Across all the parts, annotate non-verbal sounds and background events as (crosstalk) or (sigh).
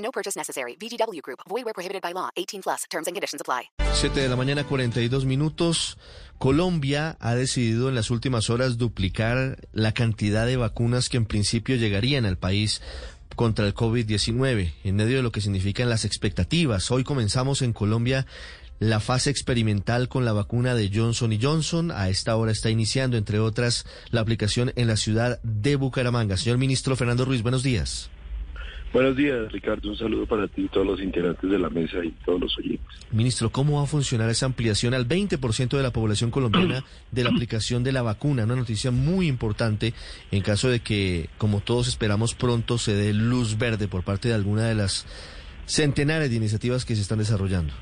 No purchase necessary. VGW Group. Void where prohibited by law. 18 plus. Terms and conditions apply. 7 de la mañana, 42 minutos. Colombia ha decidido en las últimas horas duplicar la cantidad de vacunas que en principio llegarían al país contra el COVID-19, en medio de lo que significan las expectativas. Hoy comenzamos en Colombia la fase experimental con la vacuna de Johnson Johnson. A esta hora está iniciando, entre otras, la aplicación en la ciudad de Bucaramanga. Señor ministro Fernando Ruiz, buenos días. Buenos días, Ricardo. Un saludo para ti y todos los integrantes de la mesa y todos los oyentes. Ministro, ¿cómo va a funcionar esa ampliación al 20% de la población colombiana (clears throat) de la aplicación de la vacuna? Una noticia muy importante en caso de que, como todos esperamos, pronto se dé luz verde por parte de alguna de las centenares de iniciativas que se están desarrollando.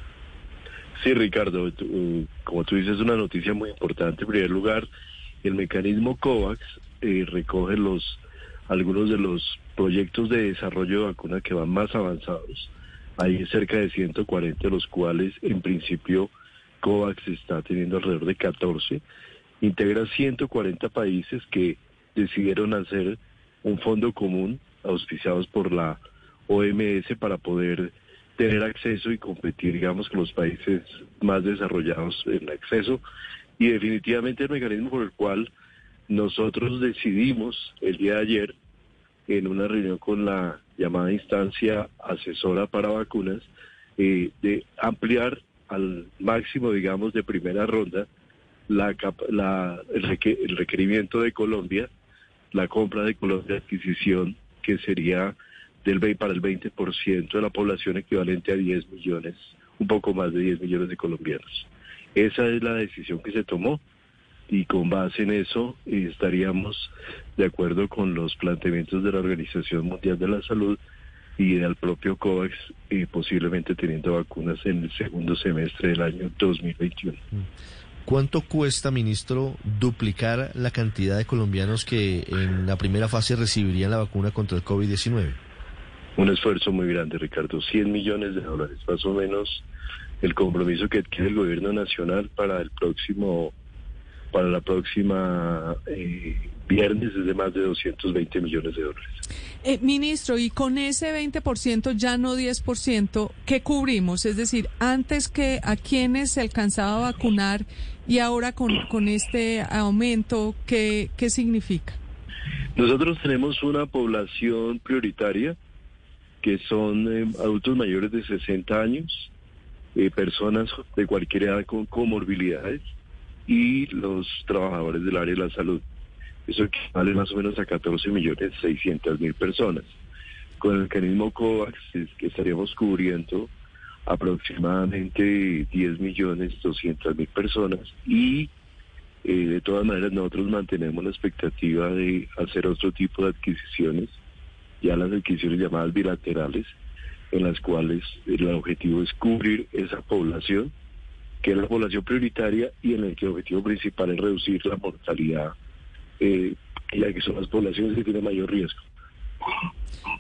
Sí, Ricardo, tú, como tú dices, es una noticia muy importante. En primer lugar, el mecanismo COVAX eh, recoge los algunos de los proyectos de desarrollo de vacuna que van más avanzados. Hay cerca de 140, de los cuales en principio COVAX está teniendo alrededor de 14. Integra 140 países que decidieron hacer un fondo común auspiciados por la OMS para poder tener acceso y competir, digamos, con los países más desarrollados en acceso. Y definitivamente el mecanismo por el cual nosotros decidimos el día de ayer, en una reunión con la llamada instancia asesora para vacunas, eh, de ampliar al máximo, digamos, de primera ronda la, la, el, requerimiento de Colombia, la compra de Colombia de adquisición, que sería del para el 20% de la población equivalente a 10 millones, un poco más de 10 millones de colombianos. Esa es la decisión que se tomó y con base en eso estaríamos de acuerdo con los planteamientos de la Organización Mundial de la Salud y del propio COVAX, y posiblemente teniendo vacunas en el segundo semestre del año 2021. ¿Cuánto cuesta, ministro, duplicar la cantidad de colombianos que en la primera fase recibirían la vacuna contra el COVID-19? Un esfuerzo muy grande, Ricardo. 100 millones de dólares, más o menos el compromiso que adquiere el gobierno nacional para el próximo para la próxima eh, viernes es de más de 220 millones de dólares. Eh, ministro, y con ese 20%, ya no 10%, ¿qué cubrimos? Es decir, antes que a quienes se alcanzaba a vacunar y ahora con, con este aumento, ¿qué, ¿qué significa? Nosotros tenemos una población prioritaria que son eh, adultos mayores de 60 años, eh, personas de cualquier edad con comorbilidades y los trabajadores del área de la salud. Eso equivale más o menos a 14 millones 600 mil personas. Con el mecanismo COVAX que estaríamos cubriendo aproximadamente 10 millones 200 mil personas y eh, de todas maneras nosotros mantenemos la expectativa de hacer otro tipo de adquisiciones, ya las adquisiciones llamadas bilaterales, en las cuales el objetivo es cubrir esa población que es la población prioritaria y en el que el objetivo principal es reducir la mortalidad, eh, ya que son las poblaciones que tienen mayor riesgo.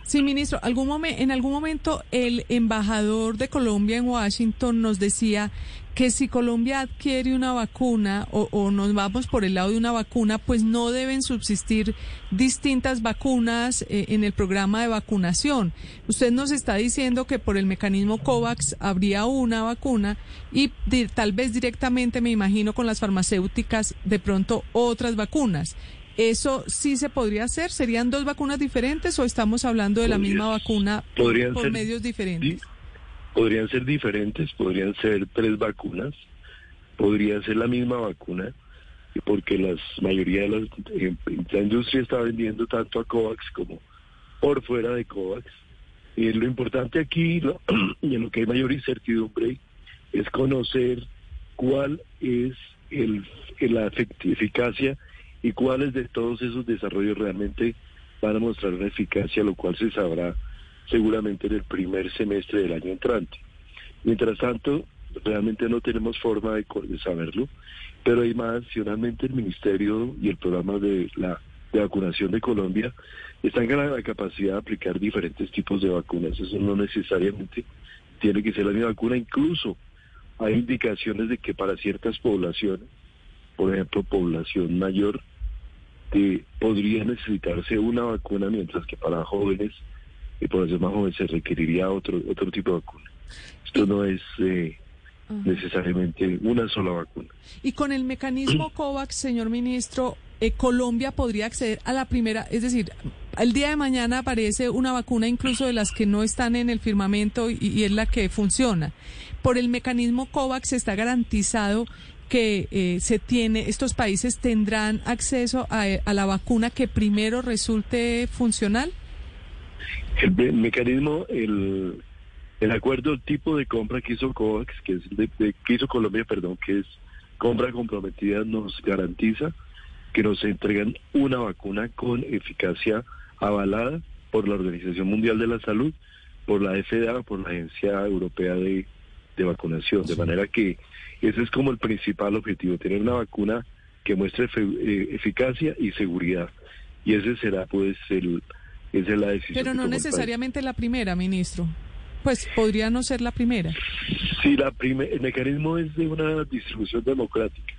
Sí, ministro, algún en algún momento el embajador de Colombia en Washington nos decía que si Colombia adquiere una vacuna o, nos vamos por el lado de una vacuna, pues no deben subsistir distintas vacunas eh, en el programa de vacunación. Usted nos está diciendo que por el mecanismo COVAX habría una vacuna y tal vez directamente, me imagino, con las farmacéuticas, de pronto otras vacunas. ¿Eso sí se podría hacer? ¿Serían dos vacunas diferentes o estamos hablando de la misma vacuna por, medios diferentes? Podrían ser diferentes, podrían ser tres vacunas, podría ser la misma vacuna, porque la mayoría de las, eh, la industria está vendiendo tanto a COVAX como por fuera de COVAX. Y lo importante aquí, (clears throat) y en lo que hay mayor incertidumbre, es conocer cuál es el, la eficacia y cuáles de todos esos desarrollos realmente van a mostrar una eficacia, lo cual se sabrá seguramente en el primer semestre del año entrante. Mientras tanto, realmente no tenemos forma de, saberlo, pero adicionalmente el Ministerio y el programa de la de vacunación de Colombia están ganando la capacidad de aplicar diferentes tipos de vacunas. Eso no necesariamente tiene que ser la misma vacuna, incluso hay indicaciones de que para ciertas poblaciones, por ejemplo, población mayor, que podría necesitarse una vacuna, mientras que para jóvenes y población más joven se requeriría otro otro tipo de vacuna. Esto no es eh, necesariamente una sola vacuna. Y con el mecanismo (clears throat) COVAX, señor ministro, eh, Colombia podría acceder a la primera, es decir, el día de mañana aparece una vacuna incluso de las que no están en el firmamento y, es la que funciona. Por el mecanismo COVAX está garantizado que eh, se tiene, estos países tendrán acceso a, la vacuna que primero resulte funcional? El, mecanismo, el, el acuerdo tipo de compra que hizo COVAX, que es de, que hizo Colombia, perdón, que es compra comprometida, nos garantiza que nos entregan una vacuna con eficacia avalada por la Organización Mundial de la Salud, por la FDA, por la Agencia Europea de, Vacunación. De manera que ese es como el principal objetivo, tener una vacuna que muestre eh, eficacia y seguridad. Y ese será pues el, esa es la decisión. Pero no necesariamente la primera, ministro. Pues podría no ser la primera. Sí, la el mecanismo es de una distribución democrática.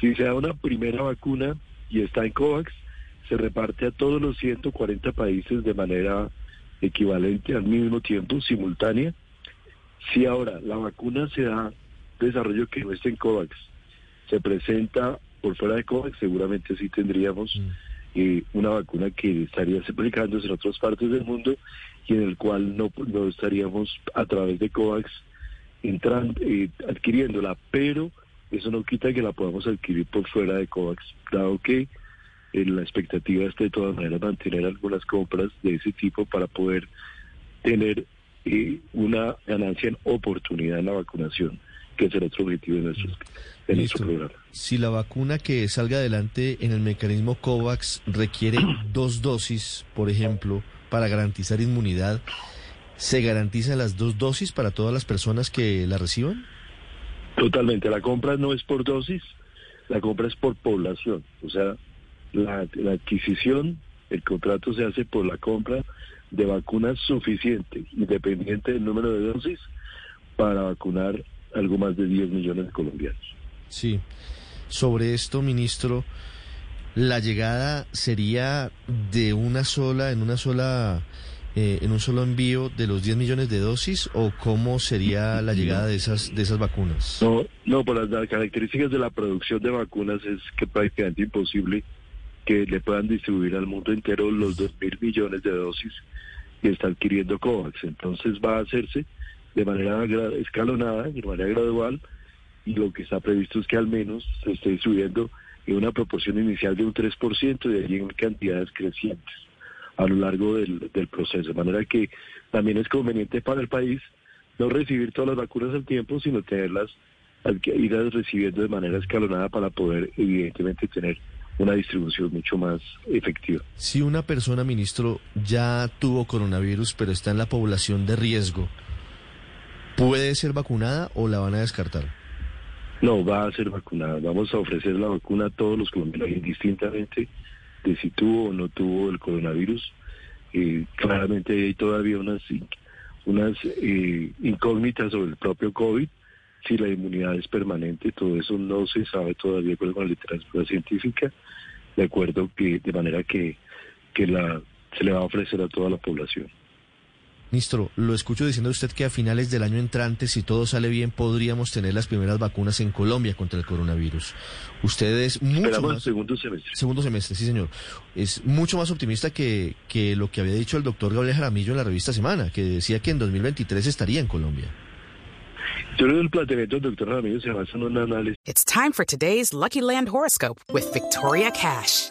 Si se da una primera vacuna y está en COVAX, se reparte a todos los 140 países de manera equivalente al mismo tiempo, simultánea. Si ahora la vacuna se da desarrollo que no está en COVAX, se presenta por fuera de COVAX, seguramente sí tendríamos mm. Eh, una vacuna que estaría aplicándose en otras partes del mundo y en el cual no, no estaríamos a través de COVAX entrando, eh, adquiriéndola, pero eso no quita que la podamos adquirir por fuera de COVAX, dado que la expectativa es de todas maneras mantener algunas compras de ese tipo para poder tener eh, una ganancia en oportunidad en la vacunación, que el otro objetivo de, nuestro, de nuestro programa. Si la vacuna que salga adelante en el mecanismo COVAX requiere (clears throat) dos dosis, por ejemplo, para garantizar inmunidad, ¿se garantizan las dos dosis para todas las personas que la reciban? Totalmente, la compra no es por dosis, la compra es por población, o sea, la, adquisición, el contrato se hace por la compra de vacunas suficiente, independiente del número de dosis, para vacunar algo más de 10 millones de colombianos. Sí. Sobre esto, ministro, la llegada sería de una sola, en una sola, eh, en un solo envío de los 10 millones de dosis o cómo sería la llegada de esas, de esas vacunas? No, no, por las características de la producción de vacunas es que prácticamente imposible que le puedan distribuir al mundo entero los dos mil millones de dosis que está adquiriendo COVAX. Entonces va a hacerse de manera escalonada, de manera gradual, y lo que está previsto es que al menos se esté subiendo en una proporción inicial de un 3% y de allí en cantidades crecientes a lo largo del, del proceso. De manera que también es conveniente para el país no recibir todas las vacunas al tiempo, sino tenerlas, ir recibiendo de manera escalonada para poder evidentemente tener una distribución mucho más efectiva. Si una persona, ministro, ya tuvo coronavirus, pero está en la población de riesgo, ¿puede ser vacunada o la van a descartar? No, va a ser vacunada. Vamos a ofrecer la vacuna a todos los colombianos, indistintamente de si tuvo o no tuvo el coronavirus. Eh, claramente hay todavía unas, unas eh, incógnitas sobre el propio COVID, si la inmunidad es permanente, todo eso no se sabe todavía con la literatura científica, de acuerdo que de manera que, que la, se le va a ofrecer a toda la población. Ministro, lo escucho diciendo usted que a finales del año entrante, si todo sale bien, podríamos tener las primeras vacunas en Colombia contra el coronavirus. Usted es mucho más... segundo semestre. Segundo semestre, sí, señor. Es mucho más optimista que, que lo que había dicho el doctor Gabriel Jaramillo en la revista Semana, que decía que en 2023 estaría en Colombia. It's time for today's Lucky Land horoscope with Victoria Cash.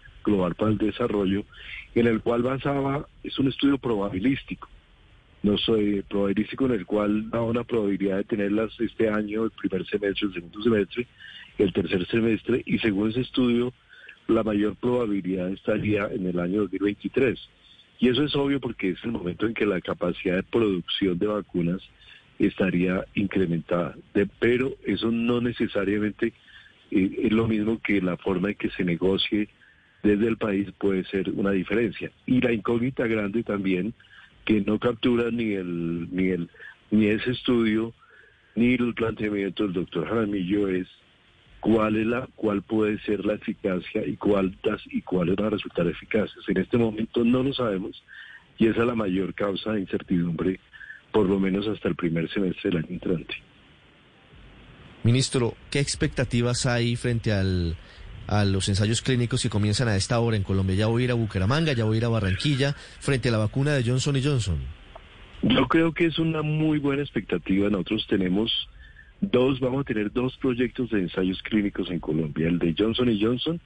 Global para el Desarrollo, en el cual basaba, es un estudio probabilístico. No soy probabilístico en el cual da una probabilidad de tenerlas este año, el primer semestre, el segundo semestre, el tercer semestre, y según ese estudio, la mayor probabilidad estaría en el año 2023. Y eso es obvio porque es el momento en que la capacidad de producción de vacunas estaría incrementada. pero eso no necesariamente eh, es lo mismo que la forma en que se negocie desde el país puede ser una diferencia. Y la incógnita grande también, que no captura ni el, ni el, ni ese estudio, ni el planteamiento del doctor Jaramillo es cuál es la cuál puede ser la eficacia y cuál y cuáles van a resultar eficaces. En este momento no lo sabemos y esa es la mayor causa de incertidumbre, por lo menos hasta el primer semestre del año entrante. Ministro, ¿qué expectativas hay frente al, a los ensayos clínicos que comienzan a esta hora en Colombia? Ya voy a ir a Bucaramanga, ya voy a ir a Barranquilla, frente a la vacuna de Johnson Johnson. Yo creo que es una muy buena expectativa. Nosotros tenemos Dos, vamos a tener dos proyectos de ensayos clínicos en Colombia, el de Johnson y Johnson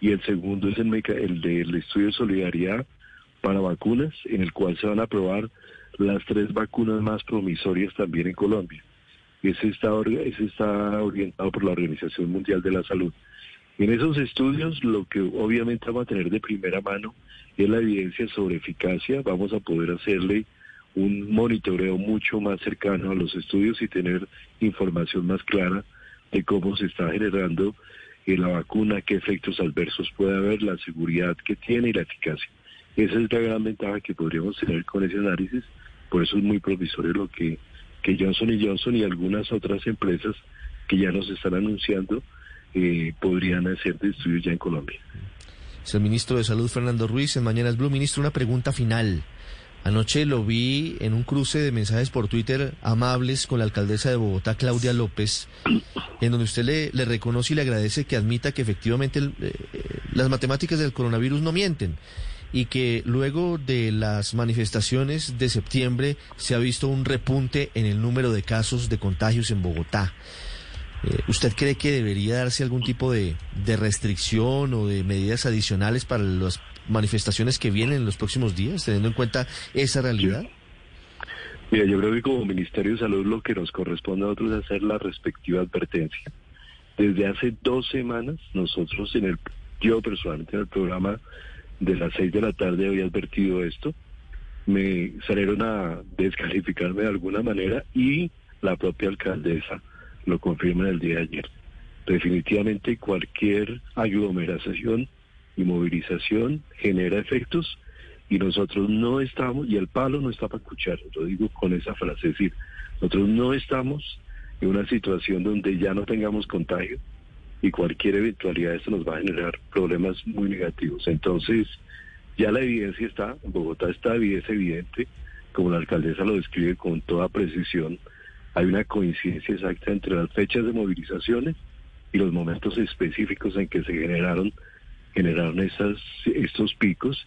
y el segundo es el, el del estudio de solidaridad para vacunas, en el cual se van a probar las tres vacunas más promisorias también en Colombia. Ese está, ese está orientado por la Organización Mundial de la Salud. En esos estudios lo que obviamente vamos a tener de primera mano es la evidencia sobre eficacia, vamos a poder hacerle un monitoreo mucho más cercano a los estudios y tener información más clara de cómo se está generando eh, la vacuna, qué efectos adversos puede haber, la seguridad que tiene y la eficacia. Esa es la gran ventaja que podríamos tener con ese análisis, por eso es muy provisorio lo que, que Johnson y Johnson y algunas otras empresas que ya nos están anunciando eh, podrían hacer de estudios ya en Colombia. Es el ministro de Salud, Fernando Ruiz, en Mañanas Blue. Ministro, una pregunta final. Anoche lo vi en un cruce de mensajes por Twitter amables con la alcaldesa de Bogotá, Claudia López, en donde usted le, reconoce y le agradece que admita que efectivamente eh, eh, las matemáticas del coronavirus no mienten y que luego de las manifestaciones de septiembre se ha visto un repunte en el número de casos de contagios en Bogotá. Eh, ¿Usted cree que debería darse algún tipo de, de restricción o de medidas adicionales para los manifestaciones que vienen en los próximos días, teniendo en cuenta esa realidad? Mira, yo creo que como Ministerio de Salud lo que nos corresponde a nosotros es hacer la respectiva advertencia. Desde hace dos semanas, nosotros en el, yo personalmente en el programa de las seis de la tarde había advertido esto, me salieron a descalificarme de alguna manera y la propia alcaldesa lo confirma el día de ayer. Definitivamente cualquier aglomeración y movilización genera efectos y nosotros no estamos, y el palo no está para escuchar, lo digo con esa frase, es decir, nosotros no estamos en una situación donde ya no tengamos contagio y cualquier eventualidad esto nos va a generar problemas muy negativos. Entonces, ya la evidencia está, en Bogotá está evidencia evidente, como la alcaldesa lo describe con toda precisión, hay una coincidencia exacta entre las fechas de movilizaciones y los momentos específicos en que se generaron generaron estos picos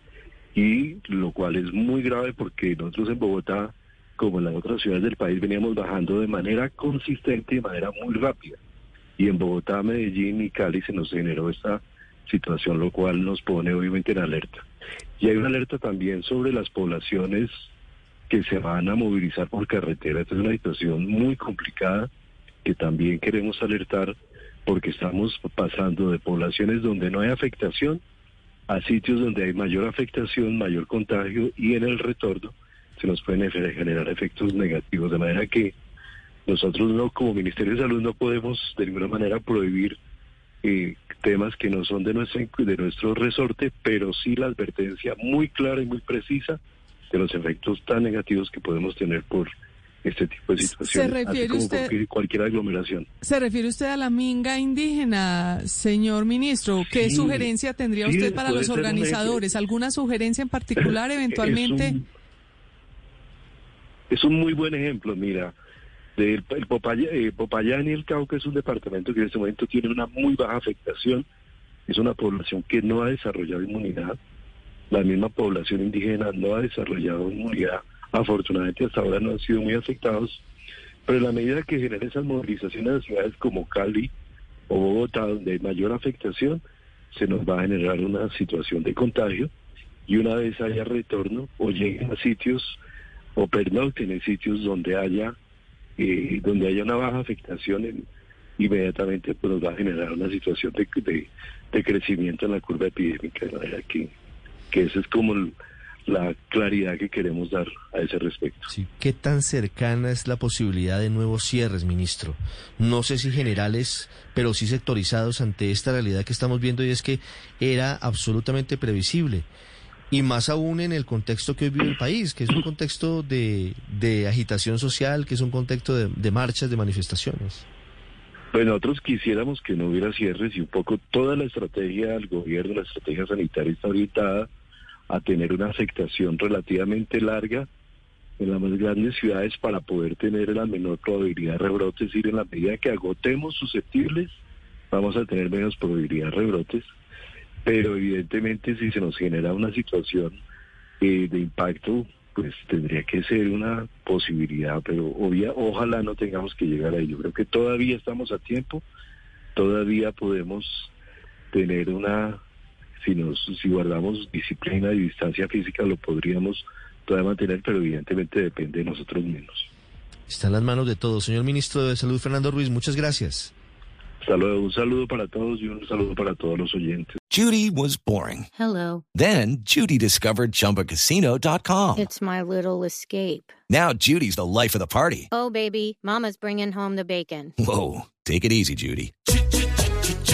y lo cual es muy grave porque nosotros en Bogotá, como en las otras ciudades del país, veníamos bajando de manera consistente y de manera muy rápida. Y en Bogotá, Medellín y Cali se nos generó esta situación, lo cual nos pone obviamente en alerta. Y hay una alerta también sobre las poblaciones que se van a movilizar por carretera. Esta es una situación muy complicada que también queremos alertar porque estamos pasando de poblaciones donde no hay afectación a sitios donde hay mayor afectación, mayor contagio y en el retorno se nos pueden generar efectos negativos. De manera que nosotros no, como Ministerio de Salud, no podemos de ninguna manera prohibir eh, temas que no son de nuestro, de nuestro resorte, pero sí la advertencia muy clara y muy precisa de los efectos tan negativos que podemos tener por este tipo de situaciones, ¿Se refiere usted, cualquier, aglomeración. ¿Se refiere usted a la minga indígena, señor ministro? ¿Qué sugerencia tendría usted para los organizadores? ¿Alguna sugerencia en particular (laughs) eventualmente? Es un, muy buen ejemplo, mira. El, el eh, Popayán y el Cauca es un departamento que en este momento tiene una muy baja afectación. Es una población que no ha desarrollado inmunidad. La misma población indígena no ha desarrollado inmunidad. Afortunadamente hasta ahora no han sido muy afectados, pero en la medida que genera esas movilizaciones en ciudades como Cali o Bogotá, donde hay mayor afectación, se nos va a generar una situación de contagio y una vez haya retorno o lleguen a sitios o pernocten en sitios donde haya eh, donde haya una baja afectación inmediatamente pues nos va a generar una situación de, de, crecimiento en la curva epidémica de manera que, que esa es como la claridad que queremos dar a ese respecto. Sí. ¿Qué tan cercana es la posibilidad de nuevos cierres, ministro? No sé si generales, pero sí sectorizados ante esta realidad que estamos viendo y es que era absolutamente previsible. Y más aún en el contexto que hoy vive el país, que es un contexto de, de agitación social, que es un contexto de, de marchas, de manifestaciones. Pues nosotros quisiéramos que no hubiera cierres y un poco toda la estrategia del gobierno, la estrategia sanitaria está orientada a tener una afectación relativamente larga en las más grandes ciudades para poder tener la menor probabilidad de rebrotes, es decir, en la medida que agotemos susceptibles, vamos a tener menos probabilidad de rebrotes, pero evidentemente si se nos genera una situación eh, de impacto, pues tendría que ser una posibilidad, pero ojalá no tengamos que llegar a ello. Creo que todavía estamos a tiempo, todavía podemos tener una si nos si guardamos disciplina y distancia física lo podríamos todavía mantener, pero evidentemente depende de nosotros mismos. Está en las manos de todos. Señor Ministro de Salud, Fernando Ruiz, muchas gracias. Saludo, un saludo para todos y un saludo para todos los oyentes. Judy was boring. Hello. Then, Judy discovered ChumbaCasino.com. It's my little escape. Now, Judy's the life of the party. Oh, baby, mama's bringing home the bacon. Whoa, take it easy, Judy.